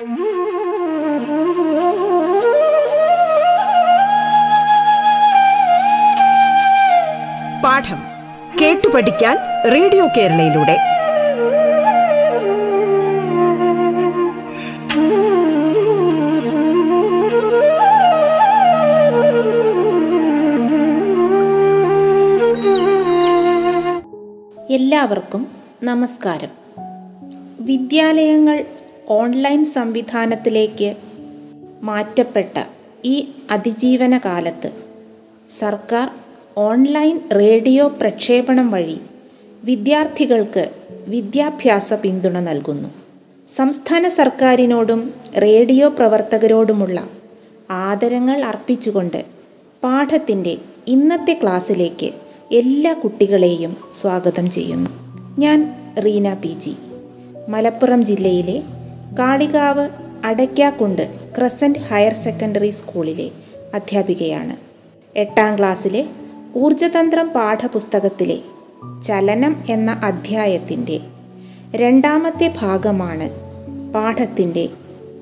പാഠം കേട്ടു പഠിക്കാൻ റേഡിയോ കേരളയിലൂടെ. എല്ലാവർക്കും നമസ്കാരം. വിദ്യാലയങ്ങൾ ഓൺലൈൻ സംവിധാനത്തിലേക്ക് മാറ്റപ്പെട്ട ഈ അതിജീവന കാലത്ത് സർക്കാർ ഓൺലൈൻ റേഡിയോ പ്രക്ഷേപണം വഴി വിദ്യാർത്ഥികൾക്ക് വിദ്യാഭ്യാസ പിന്തുണ നൽകുന്നു. സംസ്ഥാന സർക്കാരിനോടും റേഡിയോ പ്രവർത്തകരോടുമുള്ള ആദരങ്ങൾ അർപ്പിച്ചുകൊണ്ട് പാഠത്തിന്റെ ഇന്നത്തെ ക്ലാസ്സിലേക്ക് എല്ലാ കുട്ടികളെയും സ്വാഗതം ചെയ്യുന്നു. ഞാൻ റീന പി ജി. മലപ്പുറം ജില്ലയിലെ Kalikavu Adakkakundu crescent higher secondary സ്കൂളിലെ അധ്യാപികയാണ്. എട്ടാം ക്ലാസ്സിലെ ഊർജതന്ത്രം പാഠപുസ്തകത്തിലെ ചലനം എന്ന അധ്യായത്തിന്റെ രണ്ടാമത്തെ ഭാഗമാണ് പാഠത്തിന്റെ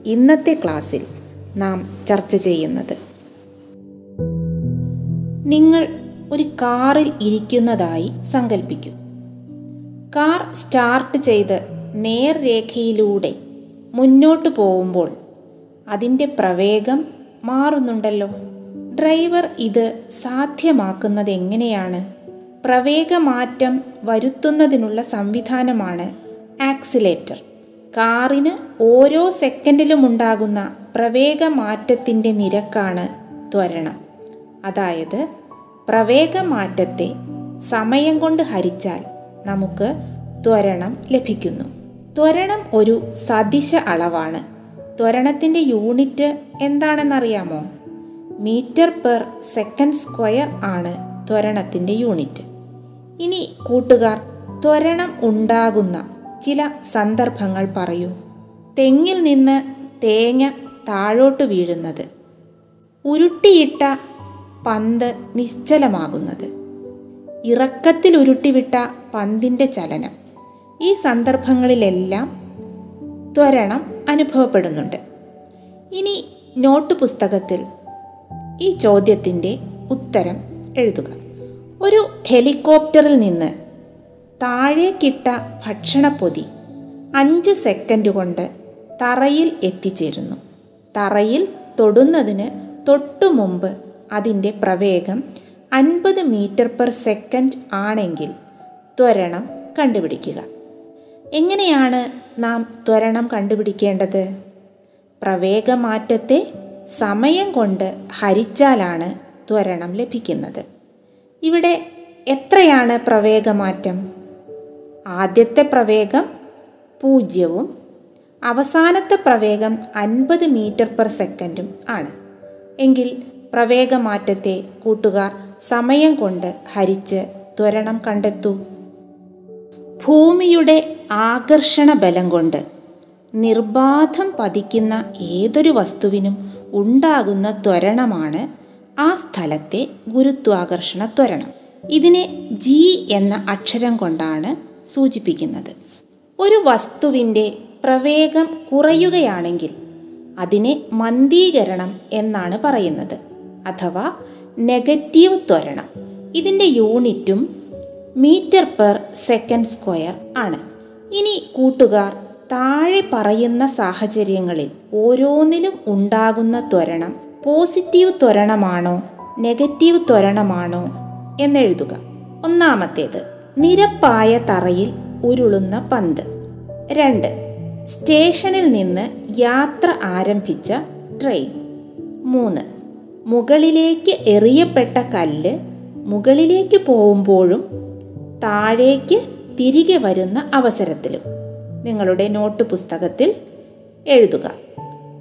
ഇന്നത്തെ ക്ലാസ്സിൽ നാം ചർച്ച ചെയ്യുന്നത്. നിങ്ങൾ ഒരു കാറിൽ ഇരിക്കുന്നതായി സങ്കല്പിക്കൂ കാർ സ്റ്റാർട്ട് ചെയ്ത് നേർരേഖയിലൂടെ മുന്നോട്ട് പോകുമ്പോൾ അതിന്റെ പ്രവേഗം മാറുന്നുണ്ടല്ലോ. ഡ്രൈവർ ഇത് സാധ്യമാക്കുന്നത് എങ്ങനെയാണ്? പ്രവേഗമാറ്റം വരുത്തുന്നതിനുള്ള സംവിധാനമാണ് ആക്സിലേറ്റർ. കാറിന് ഓരോ സെക്കൻഡിലും ഉണ്ടാകുന്ന പ്രവേഗമാറ്റത്തിന്റെ നിരക്കാണ് ത്വരണം. അതായത് പ്രവേഗമാറ്റത്തെ സമയം കൊണ്ട് ഹരിച്ചാൽ നമുക്ക് ത്വരണം ലഭിക്കുന്നു. ത്വരണം ഒരു സദിശ അളവാണ്. ത്വരണത്തിന്റെ യൂണിറ്റ് എന്താണെന്നറിയാമോ? മീറ്റർ പെർ സെക്കൻഡ് സ്ക്വയർ ആണ് ത്വരണത്തിന്റെ യൂണിറ്റ്. ഇനി കൂട്ടുകാർ ത്വരണം ഉണ്ടാകുന്ന ചില സന്ദർഭങ്ങൾ പറയൂ. തെങ്ങിൽ നിന്ന് തേങ്ങ താഴോട്ട് വീഴുന്നത് ഉരുട്ടിയിട്ട പന്ത് നിശ്ചലമാകുന്നത് ഇറക്കത്തിൽ ഉരുട്ടിവിട്ട പന്തിന്റെ ചലനം. ഈ സന്ദർഭങ്ങളിലെല്ലാം ത്വരണം അനുഭവപ്പെടുന്നുണ്ട്. ഇനി നോട്ട് പുസ്തകത്തിൽ ഈ ചോദ്യത്തിന്റെ ഉത്തരം എഴുതുക. ഒരു ഹെലികോപ്റ്ററിൽ നിന്ന് താഴേക്കിട്ട ഭക്ഷണപ്പൊതി അഞ്ച് സെക്കൻഡ് കൊണ്ട് തറയിൽ എത്തിച്ചേരുന്നു. തറയിൽ തൊടുന്നതിന് തൊട്ടു മുമ്പ് അതിന്റെ പ്രവേഗം അൻപത് മീറ്റർ പെർ സെക്കൻഡ് ആണെങ്കിൽ ത്വരണം കണ്ടുപിടിക്കുക. എങ്ങനെയാണ് നാം ത്വരണം കണ്ടുപിടിക്കേണ്ടത്? പ്രവേഗമാറ്റത്തെ സമയം കൊണ്ട് ഹരിച്ചാലാണ് ത്വരണം ലഭിക്കുന്നത്. ഇവിടെ എത്രയാണ് പ്രവേഗമാറ്റം? ആദ്യത്തെ പ്രവേഗം പൂജ്യവും അവസാനത്തെ പ്രവേഗം അൻപത് മീറ്റർ പെർ സെക്കൻഡും ആണ്. എങ്കിൽ പ്രവേഗമാറ്റത്തെ കൂട്ടുകാർ സമയം കൊണ്ട് ഹരിച്ച് ത്വരണം കണ്ടെത്തൂ. ഭൂമിയുടെ ആകർഷണ ബലം കൊണ്ട് നിർബാധം പതിക്കുന്ന ഏതൊരു വസ്തുവിനും ഉണ്ടാകുന്ന ത്വരണമാണ് ആ സ്ഥലത്തെ ഗുരുത്വാകർഷണ ത്വരണം. ഇതിനെ ജി എന്ന അക്ഷരം കൊണ്ടാണ് സൂചിപ്പിക്കുന്നത്. ഒരു വസ്തുവിന്റെ പ്രവേഗം കുറയുകയാണെങ്കിൽ അതിനെ മന്ദീകരണം എന്നാണ് പറയുന്നത്. അഥവാ നെഗറ്റീവ് ത്വരണം. ഇതിന്റെ യൂണിറ്റും മീറ്റർ പെർ സെക്കൻഡ് സ്ക്വയർ ആണ്. ഇനി കൂട്ടുകാർ താഴെ പറയുന്ന സാഹചര്യങ്ങളിൽ ഓരോന്നിലും ഉണ്ടാകുന്ന ത്വരണം പോസിറ്റീവ് ത്വരണമാണോ നെഗറ്റീവ് ത്വരണമാണോ എന്നെഴുതുക. ഒന്നാമത്തേത് നിരപ്പായ തറയിൽ ഉരുളുന്ന പന്ത്. രണ്ട് സ്റ്റേഷനിൽ നിന്ന് യാത്ര ആരംഭിച്ച ട്രെയിൻ. മൂന്ന് മുകളിലേക്ക് എറിയപ്പെട്ട കല്ല് മുകളിലേക്ക് പോകുമ്പോഴും താഴേക്ക് തിരികെ വരുന്ന അവസരത്തിലും. നിങ്ങളുടെ നോട്ട് പുസ്തകത്തിൽ എഴുതുക.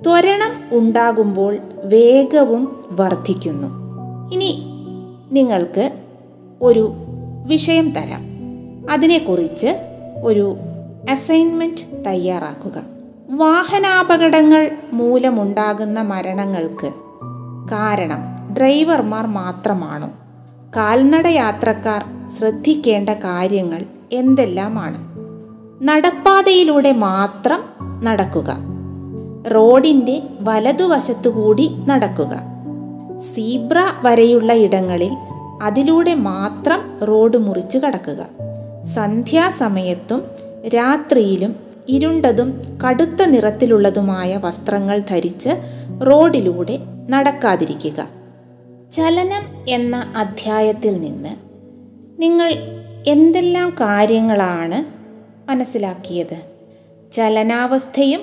ത്വരണം ഉണ്ടാകുമ്പോൾ വേഗവും വർദ്ധിക്കുന്നു. ഇനി നിങ്ങൾക്ക് ഒരു വിഷയം തരാം. അതിനെക്കുറിച്ച് ഒരു അസൈൻമെന്റ് തയ്യാറാക്കുക. വാഹനാപകടങ്ങൾ മൂലമുണ്ടാകുന്ന മരണങ്ങൾക്ക് കാരണം ഡ്രൈവർമാർ മാത്രമാണോ? കാൽനട യാത്രക്കാർ ശ്രദ്ധിക്കേണ്ട കാര്യങ്ങൾ എന്തെല്ലാമാണ്? നടപ്പാതയിലൂടെ മാത്രം നടക്കുക. റോഡിന്റെ വലതുവശത്തുകൂടി നടക്കുക. സീബ്ര വരെയുള്ള ഇടങ്ങളിൽ അതിലൂടെ മാത്രം റോഡ് മുറിച്ച് കടക്കുക. സന്ധ്യാസമയത്തും രാത്രിയിലും ഇരുണ്ടതും കടുത്ത നിറത്തിലുള്ളതുമായ വസ്ത്രങ്ങൾ ധരിച്ച് റോഡിലൂടെ നടക്കാതിരിക്കുക. ചലനം എന്ന അധ്യായത്തിൽ നിന്ന് നിങ്ങൾ എന്തെല്ലാം കാര്യങ്ങളാണ് മനസ്സിലാക്കിയത്? ചലനാവസ്ഥയും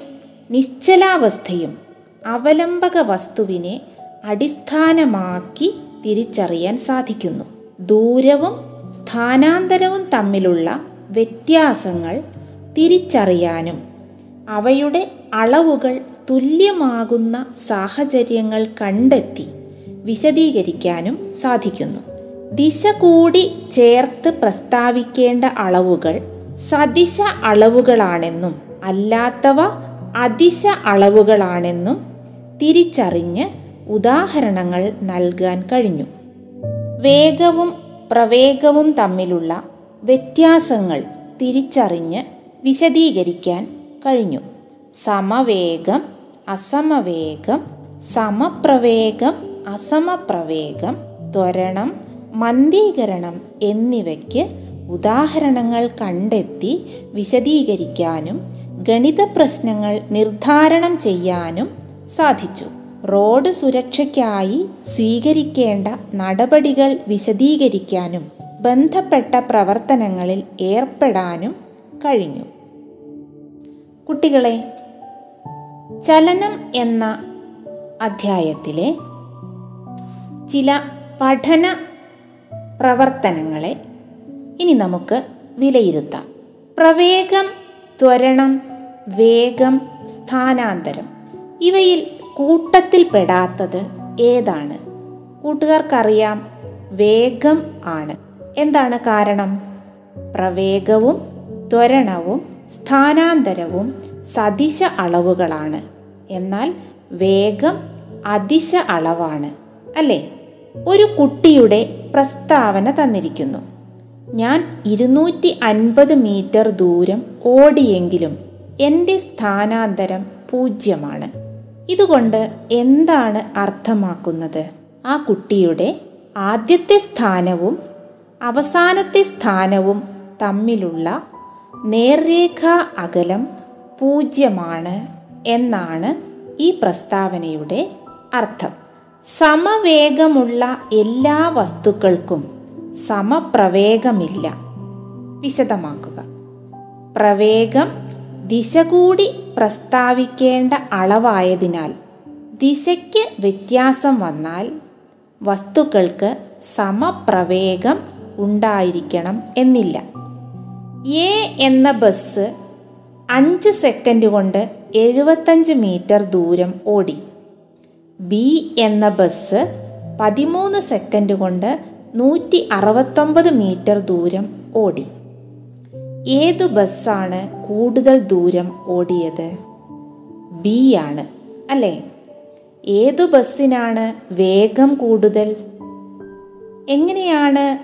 നിശ്ചലാവസ്ഥയും അവലംബക വസ്തുവിനെ അടിസ്ഥാനമാക്കി തിരിച്ചറിയാൻ സാധിക്കുന്നു. ദൂരവും സ്ഥാനാന്തരവും തമ്മിലുള്ള വ്യത്യാസങ്ങൾ തിരിച്ചറിയാനും അവയുടെ അളവുകൾ തുല്യമാകുന്ന സാഹചര്യങ്ങൾ കണ്ടെത്തി വിശദീകരിക്കാനും സാധിക്കുന്നു. ദിശ കൂടി ചേർത്ത് പ്രസ്താവിക്കേണ്ട അളവുകൾ സദിശ അളവുകളാണെന്നും അല്ലാത്തവ അതിശ അളവുകളാണെന്നും തിരിച്ചറിഞ്ഞ് ഉദാഹരണങ്ങൾ നൽകാൻ കഴിഞ്ഞു. വേഗവും പ്രവേഗവും തമ്മിലുള്ള വ്യത്യാസങ്ങൾ തിരിച്ചറിഞ്ഞ് വിശദീകരിക്കാൻ കഴിഞ്ഞു. സമവേഗം അസമവേഗം സമപ്രവേഗം അസമപ്രവേഗം ത്വരണം മന്ദീകരണം എന്നിവയ്ക്ക് ഉദാഹരണങ്ങൾ കണ്ടെത്തി വിശദീകരിക്കാനും ഗണിത പ്രശ്നങ്ങൾ നിർദ്ധാരണം ചെയ്യാനും സാധിച്ചു. റോഡ് സുരക്ഷയ്ക്കായി സ്വീകരിക്കേണ്ട നടപടികൾ വിശദീകരിക്കാനും ബന്ധപ്പെട്ട പ്രവർത്തനങ്ങളിൽ ഏർപ്പെടാനും കഴിഞ്ഞു. കുട്ടികളെ ചലനം എന്ന അധ്യായത്തിലെ ചില പഠന പ്രവർത്തനങ്ങളെ ഇനി നമുക്ക് വിലയിരുത്താം. പ്രവേഗം ത്വരണം വേഗം സ്ഥാനാന്തരം ഇവയിൽ കൂട്ടത്തിൽപ്പെടാത്തത് ഏതാണ്? കൂട്ടുകാർക്കറിയാം വേഗം ആണ്. എന്താണ് കാരണം? പ്രവേഗവും ത്വരണവും സ്ഥാനാന്തരവും സദിശ അളവുകളാണ്. എന്നാൽ വേഗം അതിശ അളവാണ്. അല്ലേ? ഒരു കുട്ടിയുടെ പ്രസ്താവന തന്നിരിക്കുന്നു. ഞാൻ ഇരുന്നൂറ്റി അൻപത് മീറ്റർ ദൂരം ഓടിയെങ്കിലും എന്റെ സ്ഥാനാന്തരം പൂജ്യമാണ്. ഇതുകൊണ്ട് എന്താണ് അർത്ഥമാക്കുന്നത്? ആ കുട്ടിയുടെ ആദ്യത്തെ സ്ഥാനവും അവസാനത്തെ സ്ഥാനവും തമ്മിലുള്ള നേർരേഖാ അകലം പൂജ്യമാണ് എന്നാണ് ഈ പ്രസ്താവനയുടെ അർത്ഥം. സമവേഗമുള്ള എല്ലാ വസ്തുക്കൾക്കും സമപ്രവേഗമില്ല. വിശദമാക്കുക. പ്രവേഗം ദിശ കൂടി പ്രസ്താവിക്കേണ്ട അളവായതിനാൽ ദിശയ്ക്ക് വ്യത്യാസം വന്നാൽ വസ്തുക്കൾക്ക് സമപ്രവേഗം ഉണ്ടായിരിക്കണം എന്നില്ല. എ എന്ന ബസ് അഞ്ച് സെക്കൻഡ് കൊണ്ട് എഴുപത്തഞ്ച് മീറ്റർ ദൂരം ഓടി. ബി എന്ന ബസ് പതിമൂന്ന് സെക്കൻഡ് കൊണ്ട് നൂറ്റി അറുപത്തൊമ്പത് മീറ്റർ ദൂരം ഓടി. ഏതു ബസ്സാണ് കൂടുതൽ ദൂരം ഓടിയത്? ബി ആണ് അല്ലേ? ഏതു ബസ്സിനാണ് വേഗം കൂടുതൽ? എങ്ങനെയാണ്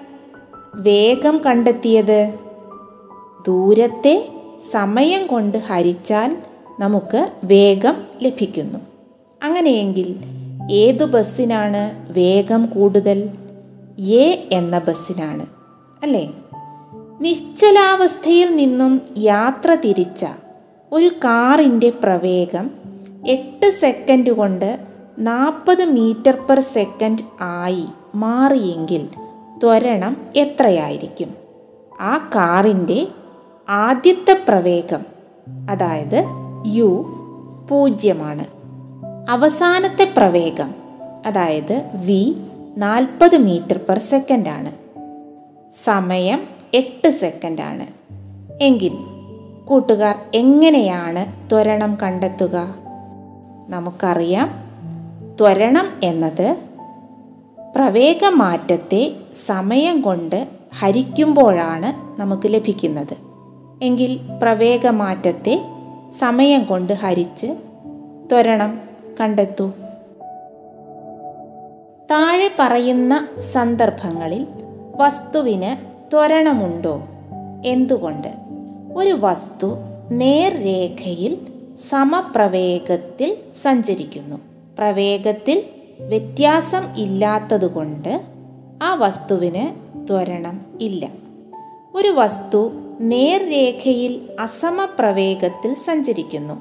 വേഗം കണ്ടെത്തിയത്? ദൂരത്തെ സമയം കൊണ്ട് ഹരിച്ചാൽ നമുക്ക് വേഗം ലഭിക്കുന്നു. അങ്ങനെയെങ്കിൽ ഏതു ബസ്സിനാണ് വേഗം കൂടുതൽ? എ എന്ന ബസ്സിനാണ്. അല്ലേ? നിശ്ചലാവസ്ഥയിൽ നിന്നും യാത്ര തിരിച്ച ഒരു കാറിന്റെ പ്രവേഗം എട്ട് സെക്കൻഡ് കൊണ്ട് നാൽപ്പത് മീറ്റർ പെർ സെക്കൻഡ് ആയി മാറിയെങ്കിൽ ത്വരണം എത്രയായിരിക്കും? ആ കാറിന്റെ ആദ്യത്തെ പ്രവേഗം അതായത് യു പൂജ്യമാണ്. അവസാനത്തെ പ്രവേഗം അതായത് വി നാൽപ്പത് മീറ്റർ പെർ സെക്കൻഡാണ്. സമയം എട്ട് സെക്കൻഡാണ്. എങ്കിൽ കൂട്ടുകാർ എങ്ങനെയാണ് ത്വരണം കണ്ടെത്തുക? നമുക്കറിയാം. ത്വരണം എന്നത് പ്രവേഗമാറ്റത്തെ സമയം കൊണ്ട് ഹരിക്കുമ്പോഴാണ് നമുക്ക് ലഭിക്കുന്നത്. എങ്കിൽ പ്രവേഗമാറ്റത്തെ സമയം കൊണ്ട് ഹരിച്ച് ത്വരണം കണ്ടെത്തൂ. താഴെ പറയുന്ന സന്ദർഭങ്ങളിൽ വസ്തുവിന് ത്വരണമുണ്ടോ? എന്തുകൊണ്ട്? ഒരു വസ്തു നേർരേഖയിൽ സമപ്രവേഗത്തിൽ സഞ്ചരിക്കുന്നു. പ്രവേഗത്തിൽ വ്യത്യാസം ഇല്ലാത്തതുകൊണ്ട് ആ വസ്തുവിന് ത്വരണം ഇല്ല. ഒരു വസ്തു നേർരേഖയിൽ അസമപ്രവേഗത്തിൽ സഞ്ചരിക്കുന്നു.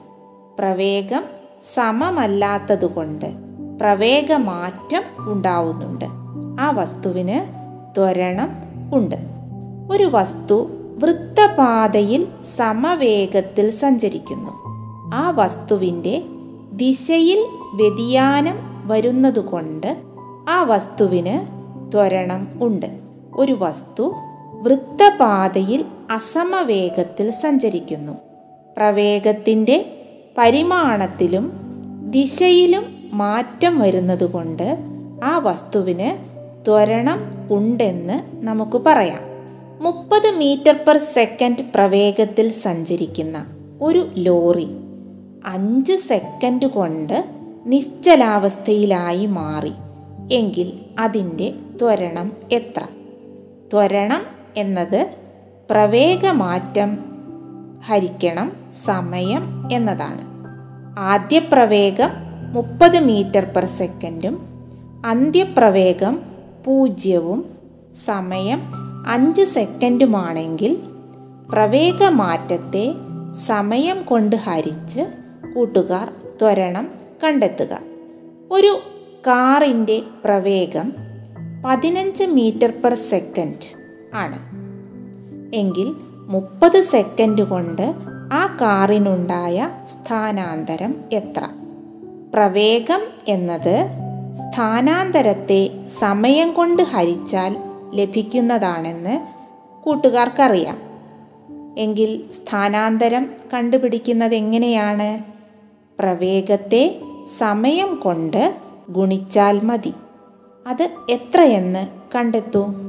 പ്രവേഗം സമമല്ലാത്തതുകൊണ്ട് പ്രവേഗമാറ്റം ഉണ്ടാവുന്നുണ്ട്. ആ വസ്തുവിന് ത്വരണം ഉണ്ട്. ഒരു വസ്തു വൃത്തപാതയിൽ സമവേഗത്തിൽ സഞ്ചരിക്കുന്നു. ആ വസ്തുവിന്റെ ദിശയിൽ വ്യതിയാനം വരുന്നതുകൊണ്ട് ആ വസ്തുവിന് ത്വരണം ഉണ്ട്. ഒരു വസ്തു വൃത്തപാതയിൽ അസമവേഗത്തിൽ സഞ്ചരിക്കുന്നു. പ്രവേഗത്തിന്റെ പരിമാണത്തിലും ദിശയിലും മാറ്റം വരുന്നതുകൊണ്ട് ആ വസ്തുവിന് ത്വരണം ഉണ്ടെന്ന് നമുക്ക് പറയാം. മുപ്പത് മീറ്റർ പെർ സെക്കൻഡ് പ്രവേഗത്തിൽ സഞ്ചരിക്കുന്ന ഒരു ലോറി അഞ്ച് സെക്കൻഡ് കൊണ്ട് നിശ്ചലാവസ്ഥയിലായി മാറി. എങ്കിൽ അതിന്റെ ത്വരണം എത്ര? ത്വരണം എന്നത് പ്രവേഗമാറ്റം ഹരിക്കണം സമയം എന്നതാണ്. ആദ്യ പ്രവേഗം മുപ്പത് മീറ്റർ പെർ സെക്കൻഡും അന്ത്യപ്രവേഗം പൂജ്യവും സമയം അഞ്ച് സെക്കൻഡുമാണെങ്കിൽ പ്രവേഗമാറ്റത്തെ സമയം കൊണ്ട് ഹരിച്ച് കൂട്ടുകാർ ത്വരണം കണ്ടെത്തുക. ഒരു കാറിന്റെ പ്രവേഗം പതിനഞ്ച് മീറ്റർ പെർ സെക്കൻഡ് ആണ്. എങ്കിൽ മുപ്പത് സെക്കൻഡ് കൊണ്ട് ആ കാറിനുണ്ടായ സ്ഥാനാന്തരം എത്ര? പ്രവേഗം എന്നത് സ്ഥാനാന്തരത്തെ സമയം കൊണ്ട് ഹരിച്ചാൽ ലഭിക്കുന്നതാണെന്ന് കൂട്ടുകാർക്കറിയാം. എങ്കിൽ സ്ഥാനാന്തരം കണ്ടുപിടിക്കുന്നത് എങ്ങനെയാണ്? പ്രവേഗത്തെ സമയം കൊണ്ട് ഗുണിച്ചാൽ മതി. അത് എത്രയെന്ന് കണ്ടെത്തൂ.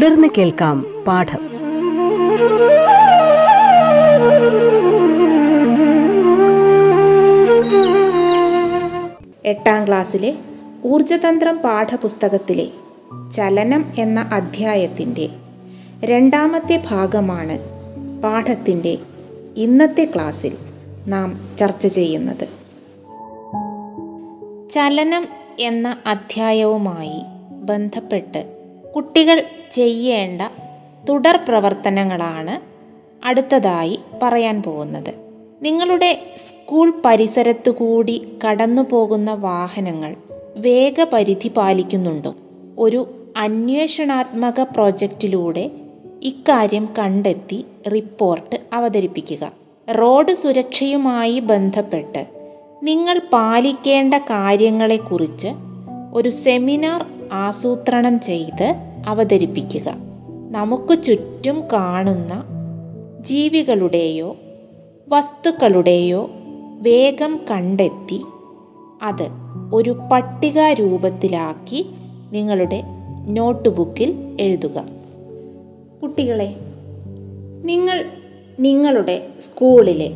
തുടർന്ന് കേൾക്കാം പാഠം. എട്ടാം ക്ലാസ്സിലെ ഊർജതന്ത്രം പാഠപുസ്തകത്തിലെ ചലനം എന്ന അധ്യായത്തിന്റെ രണ്ടാമത്തെ ഭാഗമാണ് പാഠത്തിന്റെ ഇന്നത്തെ ക്ലാസ്സിൽ നാം ചർച്ച ചെയ്യുന്നത്. ചലനം എന്ന അധ്യായവുമായി ബന്ധപ്പെട്ട് കുട്ടികൾ ചെയ്യേണ്ട തുടർ പ്രവർത്തനങ്ങളാണ് അടുത്തതായി പറയാൻ പോകുന്നത്. നിങ്ങളുടെ സ്കൂൾ പരിസരത്തു കൂടി കടന്നു പോകുന്ന വാഹനങ്ങൾ വേഗപരിധി പാലിക്കുന്നുണ്ടോ? ഒരു അന്വേഷണാത്മക പ്രോജക്റ്റിലൂടെ ഇക്കാര്യം കണ്ടെത്തി റിപ്പോർട്ട് അവതരിപ്പിക്കുക. റോഡ് സുരക്ഷയുമായി ബന്ധപ്പെട്ട് നിങ്ങൾ പാലിക്കേണ്ട കാര്യങ്ങളെക്കുറിച്ച് ഒരു സെമിനാർ ആസൂത്രണം ചെയ്ത് അവതരിപ്പിക്കുക. നമുക്ക് ചുറ്റും കാണുന്ന ജീവികളുടെയോ വസ്തുക്കളുടെയോ വേഗം കണ്ടെത്തി അത് ഒരു പട്ടിക രൂപത്തിലാക്കി നിങ്ങളുടെ നോട്ട്ബുക്കിൽ എഴുതുക. കുട്ടികളെ നിങ്ങൾ നിങ്ങളുടെ സ്കൂളിലെ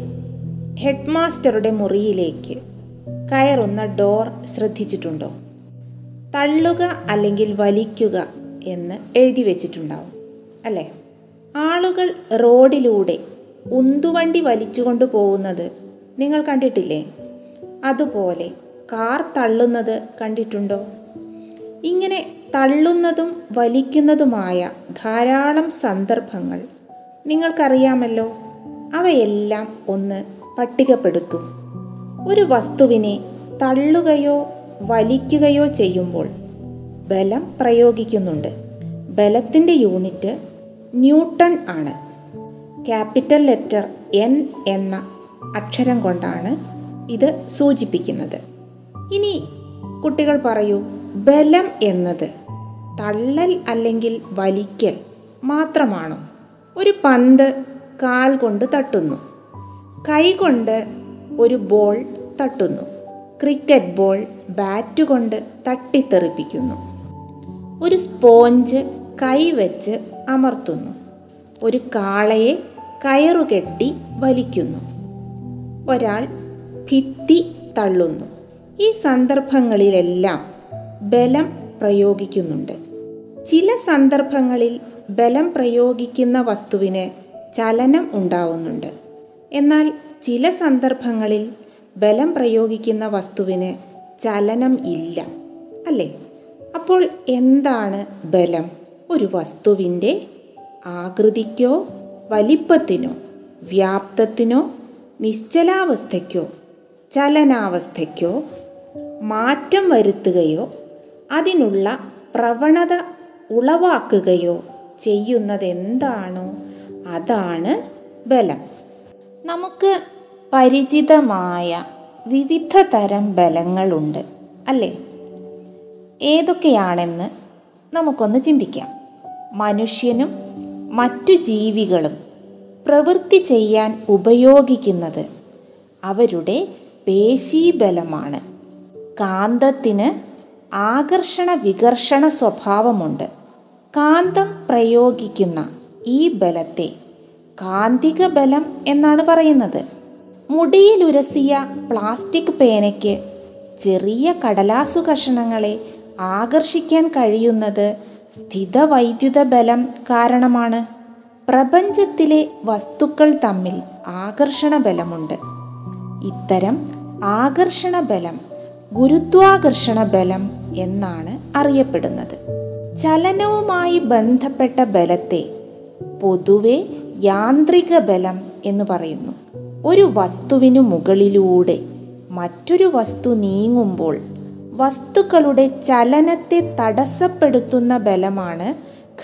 ഹെഡ് മാസ്റ്ററുടെ മുറിയിലേക്ക് കയറുന്ന ഡോർ ശ്രദ്ധിച്ചിട്ടുണ്ടോ? തള്ളുക അല്ലെങ്കിൽ വലിക്കുക എന്ന് എഴുതി വെച്ചിട്ടുണ്ടാവും അല്ലേ? ആളുകൾ റോഡിലൂടെ ഉന്തുവണ്ടി വലിച്ചുകൊണ്ട് പോകുന്നത് നിങ്ങൾ കണ്ടിട്ടില്ലേ? അതുപോലെ കാർ തള്ളുന്നത് കണ്ടിട്ടുണ്ടോ? ഇങ്ങനെ തള്ളുന്നതും വലിക്കുന്നതുമായ ധാരാളം സന്ദർഭങ്ങൾ നിങ്ങൾക്കറിയാമല്ലോ. അവയെല്ലാം ഒന്ന് പട്ടികപ്പെടുത്തും. ഒരു വസ്തുവിനെ തള്ളുകയോ വലിക്കുകയോ ചെയ്യുമ്പോൾ ബലം പ്രയോഗിക്കുന്നുണ്ട്. ബലത്തിന്റെ യൂണിറ്റ് ന്യൂട്ടൺ ആണ്. ക്യാപിറ്റൽ ലെറ്റർ എൻ എന്ന അക്ഷരം കൊണ്ടാണ് ഇത് സൂചിപ്പിക്കുന്നത്. ഇനി കുട്ടികൾ പറയൂ ബലം എന്നത് തള്ളൽ അല്ലെങ്കിൽ വലിക്കൽ മാത്രമാണോ? ഒരു പന്ത് കാൽ കൊണ്ട് തട്ടുന്നു. കൈ കൊണ്ട് ഒരു ബോൾ തട്ടുന്നു. ക്രിക്കറ്റ് ബോൾ ബാറ്റ് കൊണ്ട് തട്ടിത്തെറിപ്പിക്കുന്നു. ഒരു സ്പോഞ്ച് കൈവച്ച് അമർത്തുന്നു. ഒരു കാളയെ കയറുകെട്ടി വലിക്കുന്നു. ഒരാൾ ഭിത്തി തള്ളുന്നു. ഈ സന്ദർഭങ്ങളിലെല്ലാം ബലം പ്രയോഗിക്കുന്നുണ്ട്. ചില സന്ദർഭങ്ങളിൽ ബലം പ്രയോഗിക്കുന്ന വസ്തുവിന് ചലനം ഉണ്ടാവുന്നുണ്ട്. എന്നാൽ ചില സന്ദർഭങ്ങളിൽ ബലം പ്രയോഗിക്കുന്ന വസ്തുവിന് ചലനം ഇല്ല അല്ലേ? അപ്പോൾ എന്താണ് ബലം? ഒരു വസ്തുവിന്റെ ആകൃതിക്കോ വലിപ്പത്തിനോ വ്യാപ്തത്തിനോ നിശ്ചലാവസ്ഥയ്ക്കോ ചലനാവസ്ഥയ്ക്കോ മാറ്റം വരുത്തുകയോ അതിനുള്ള പ്രവണത ഉളവാക്കുകയോ ചെയ്യുന്നതെന്താണോ അതാണ് ബലം. നമുക്ക് പരിചിതമായ വിവിധ തരം ബലങ്ങളുണ്ട് അല്ലേ? ഏതൊക്കെയാണെന്ന് നമുക്കൊന്ന് ചിന്തിക്കാം. മനുഷ്യനും മറ്റു ജീവികളും പ്രവൃത്തി ചെയ്യാൻ ഉപയോഗിക്കുന്നത് അവരുടെ പേശീബലമാണ്. കാന്തത്തിന് ആകർഷണ വികർഷണ സ്വഭാവമുണ്ട്. കാന്തം പ്രയോഗിക്കുന്ന ഈ ബലത്തെ കാന്തിക ബലം എന്നാണ് പറയുന്നത്. മുടിയിലുരസിയ പ്ലാസ്റ്റിക് പേനയ്ക്ക് ചെറിയ കടലാസു കഷണങ്ങളെ ആകർഷിക്കാൻ കഴിയുന്നത് സ്ഥിതവൈദ്യുത ബലം കാരണമാണ്. പ്രപഞ്ചത്തിലെ വസ്തുക്കൾ തമ്മിൽ ആകർഷണ ബലമുണ്ട്. ഇത്തരം ആകർഷണ ബലം ഗുരുത്വാകർഷണ ബലം എന്നാണ് അറിയപ്പെടുന്നത്. ചലനവുമായി ബന്ധപ്പെട്ട ബലത്തെ പൊതുവെ യാന്ത്രിക ബലം എന്ന് പറയുന്നു. ഒരു വസ്തുവിനു മുകളിലൂടെ മറ്റൊരു വസ്തു നീങ്ങുമ്പോൾ വസ്തുക്കളുടെ ചലനത്തെ തടസ്സപ്പെടുത്തുന്ന ബലമാണ്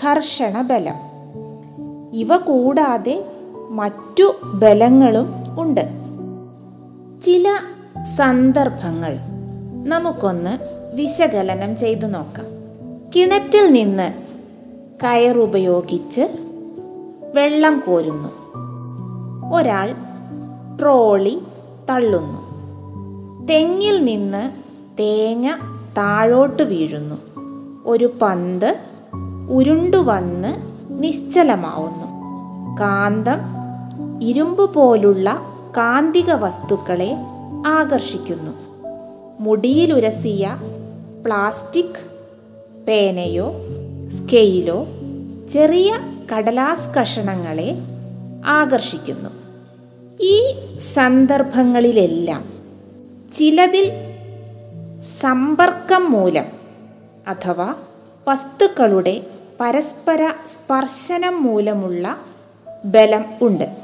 ഘർഷണ ബലം ഇവ കൂടാതെ മറ്റു ബലങ്ങളും ഉണ്ട്. ചില സന്ദർഭങ്ങൾ നമുക്കൊന്ന് വിശകലനം ചെയ്തു നോക്കാം. കിണറ്റിൽ നിന്ന് കയറുപയോഗിച്ച് വെള്ളം കോരുന്നു. ഒരാൾ ട്രോളി തള്ളുന്നു. തെങ്ങിൽ നിന്ന് തേങ്ങ താഴോട്ട് വീഴുന്നു. ഒരു പന്ത് ഉരുണ്ടുവന്ന് നിശ്ചലമാവുന്നു. കാന്തം ഇരുമ്പ് പോലുള്ള കാന്തിക വസ്തുക്കളെ ആകർഷിക്കുന്നു. മുടിയിലുരസിയ പ്ലാസ്റ്റിക് പേനയോ സ്കെയിലോ ചെറിയ കടലാസ് കഷണങ്ങളെ ആകർഷിക്കുന്നു. ഈ സന്ദർഭങ്ങളിലെല്ലാം ചിലതിൽ സമ്പർക്കം മൂലം അഥവാ വസ്തുക്കളുടെ പരസ്പര സ്പർശനം മൂലമുള്ള ബലം ഉണ്ട്.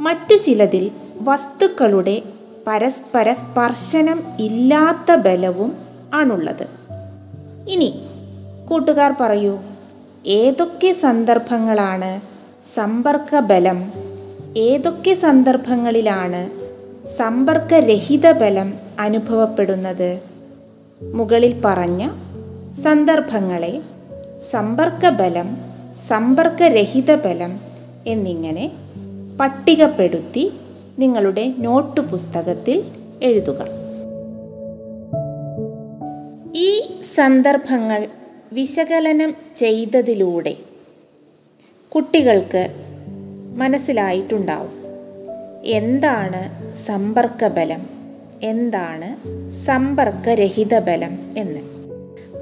മറ്റു ചിലതിൽ വസ്തുക്കളുടെ പരസ്പര സ്പർശനം ഇല്ലാത്ത ബലവും ആണുള്ളത്. ഇനി കൂട്ടുകാർ പറയൂ ഏതൊക്കെ സന്ദർഭങ്ങളാണ് സമ്പർക്ക ബലം ഏതൊക്കെ സന്ദർഭങ്ങളിലാണ് സമ്പർക്കരഹിത ബലം അനുഭവപ്പെടുന്നത്? മുകളിൽ പറഞ്ഞ സന്ദർഭങ്ങളെ സമ്പർക്ക ബലം സമ്പർക്കരഹിത ബലം എന്നിങ്ങനെ പട്ടികപ്പെടുത്തി നിങ്ങളുടെ നോട്ട് പുസ്തകത്തിൽ എഴുതുക. ഈ സന്ദർഭങ്ങൾ വിശകലനം ചെയ്തതിലൂടെ കുട്ടികൾക്ക് മനസ്സിലായിട്ടുണ്ടാവും. എന്താണ് സമ്പർക്ക ബലം എന്താണ് സമ്പർക്കരഹിത ബലം എന്ന്.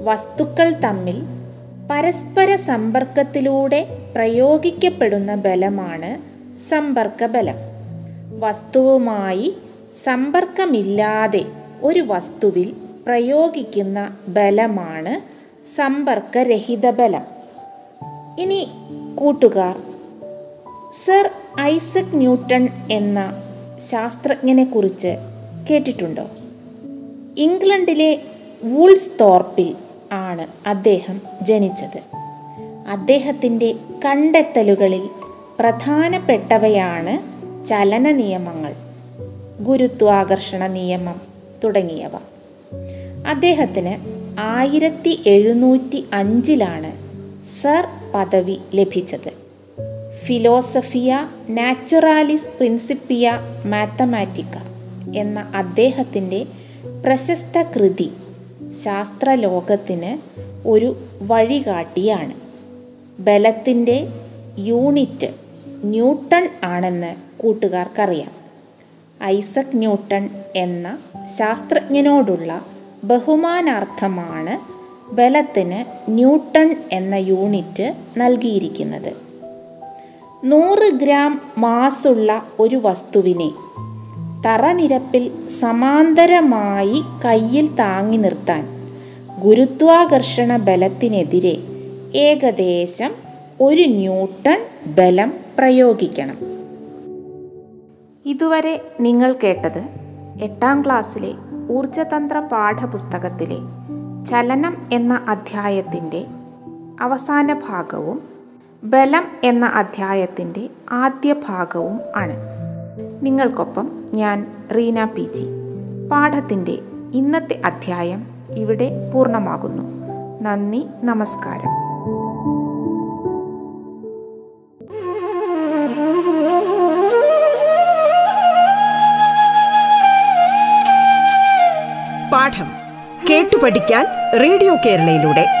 വസ്തുക്കൾ തമ്മിൽ പരസ്പര സമ്പർക്കത്തിലൂടെ പ്രയോഗിക്കപ്പെടുന്ന ബലമാണ് സമ്പർക്ക ബലം വസ്തുവുമായി സമ്പർക്കമില്ലാതെ ഒരു വസ്തുവിൽ പ്രയോഗിക്കുന്ന ബലമാണ് സമ്പർക്കരഹിത ബലം ഇനി കൂട്ടുകാർ സർ ഐസക് ന്യൂട്ടൺ എന്ന ശാസ്ത്രജ്ഞനെ കുറിച്ച് കേട്ടിട്ടുണ്ടോ? ഇംഗ്ലണ്ടിലെ വൂൾസ് തോർപ്പിൽ ആണ് അദ്ദേഹം ജനിച്ചത്. അദ്ദേഹത്തിന്റെ കണ്ടെത്തലുകളിൽ പ്രധാനപ്പെട്ടവയാണ് ചലന നിയമങ്ങൾ ഗുരുത്വാകർഷണ നിയമം തുടങ്ങിയവ. അദ്ദേഹത്തിന് ആയിരത്തി എഴുന്നൂറ്റി അഞ്ചിലാണ് സർ പദവി ലഭിച്ചത്. ഫിലോസഫിയ നാച്ചുറാലിസ് പ്രിൻസിപ്പിയ മാത്തമാറ്റിക്ക എന്ന അദ്ദേഹത്തിന്റെ പ്രശസ്ത കൃതി ശാസ്ത്രലോകത്തിന് ഒരു വഴികാട്ടിയാണ്. ബലത്തിന്റെ യൂണിറ്റ് ന്യൂട്ടൺ ആണെന്ന് കൂട്ടുകാർക്കറിയാം. ഐസക് ന്യൂട്ടൺ എന്ന ശാസ്ത്രജ്ഞനോടുള്ള ബഹുമാനാർത്ഥമാണ് ബലത്തിന് ന്യൂട്ടൺ എന്ന യൂണിറ്റ് നൽകിയിരിക്കുന്നത്. നൂറ് ഗ്രാം മാസുള്ള ഒരു വസ്തുവിനെ തറനിരപ്പിൽ സമാന്തരമായി കയ്യിൽ താങ്ങി നിർത്താൻ ഗുരുത്വാകർഷണ ബലത്തിനെതിരെ ഏകദേശം ഒരു ന്യൂട്ടൺ ബലം പ്രയോഗിക്കണം. ഇതുവരെ നിങ്ങൾ കേട്ടത് എട്ടാം ക്ലാസ്സിലെ ഊർജതന്ത്ര പാഠപുസ്തകത്തിലെ ചലനം എന്ന അധ്യായത്തിന്റെ അവസാന ഭാഗവും ബലം എന്ന അധ്യായത്തിന്റെ ആദ്യ ഭാഗവും ആണ്. നിങ്ങൾക്കൊപ്പം ഞാൻ റീന പി ജി. പാഠത്തിന്റെ ഇന്നത്തെ അധ്യായം ഇവിടെ പൂർണമാകുന്നു. നന്ദി നമസ്കാരം. പാഠം കേട്ടു പഠിക്കാൻ റേഡിയോ കേരളയിലൂടെ.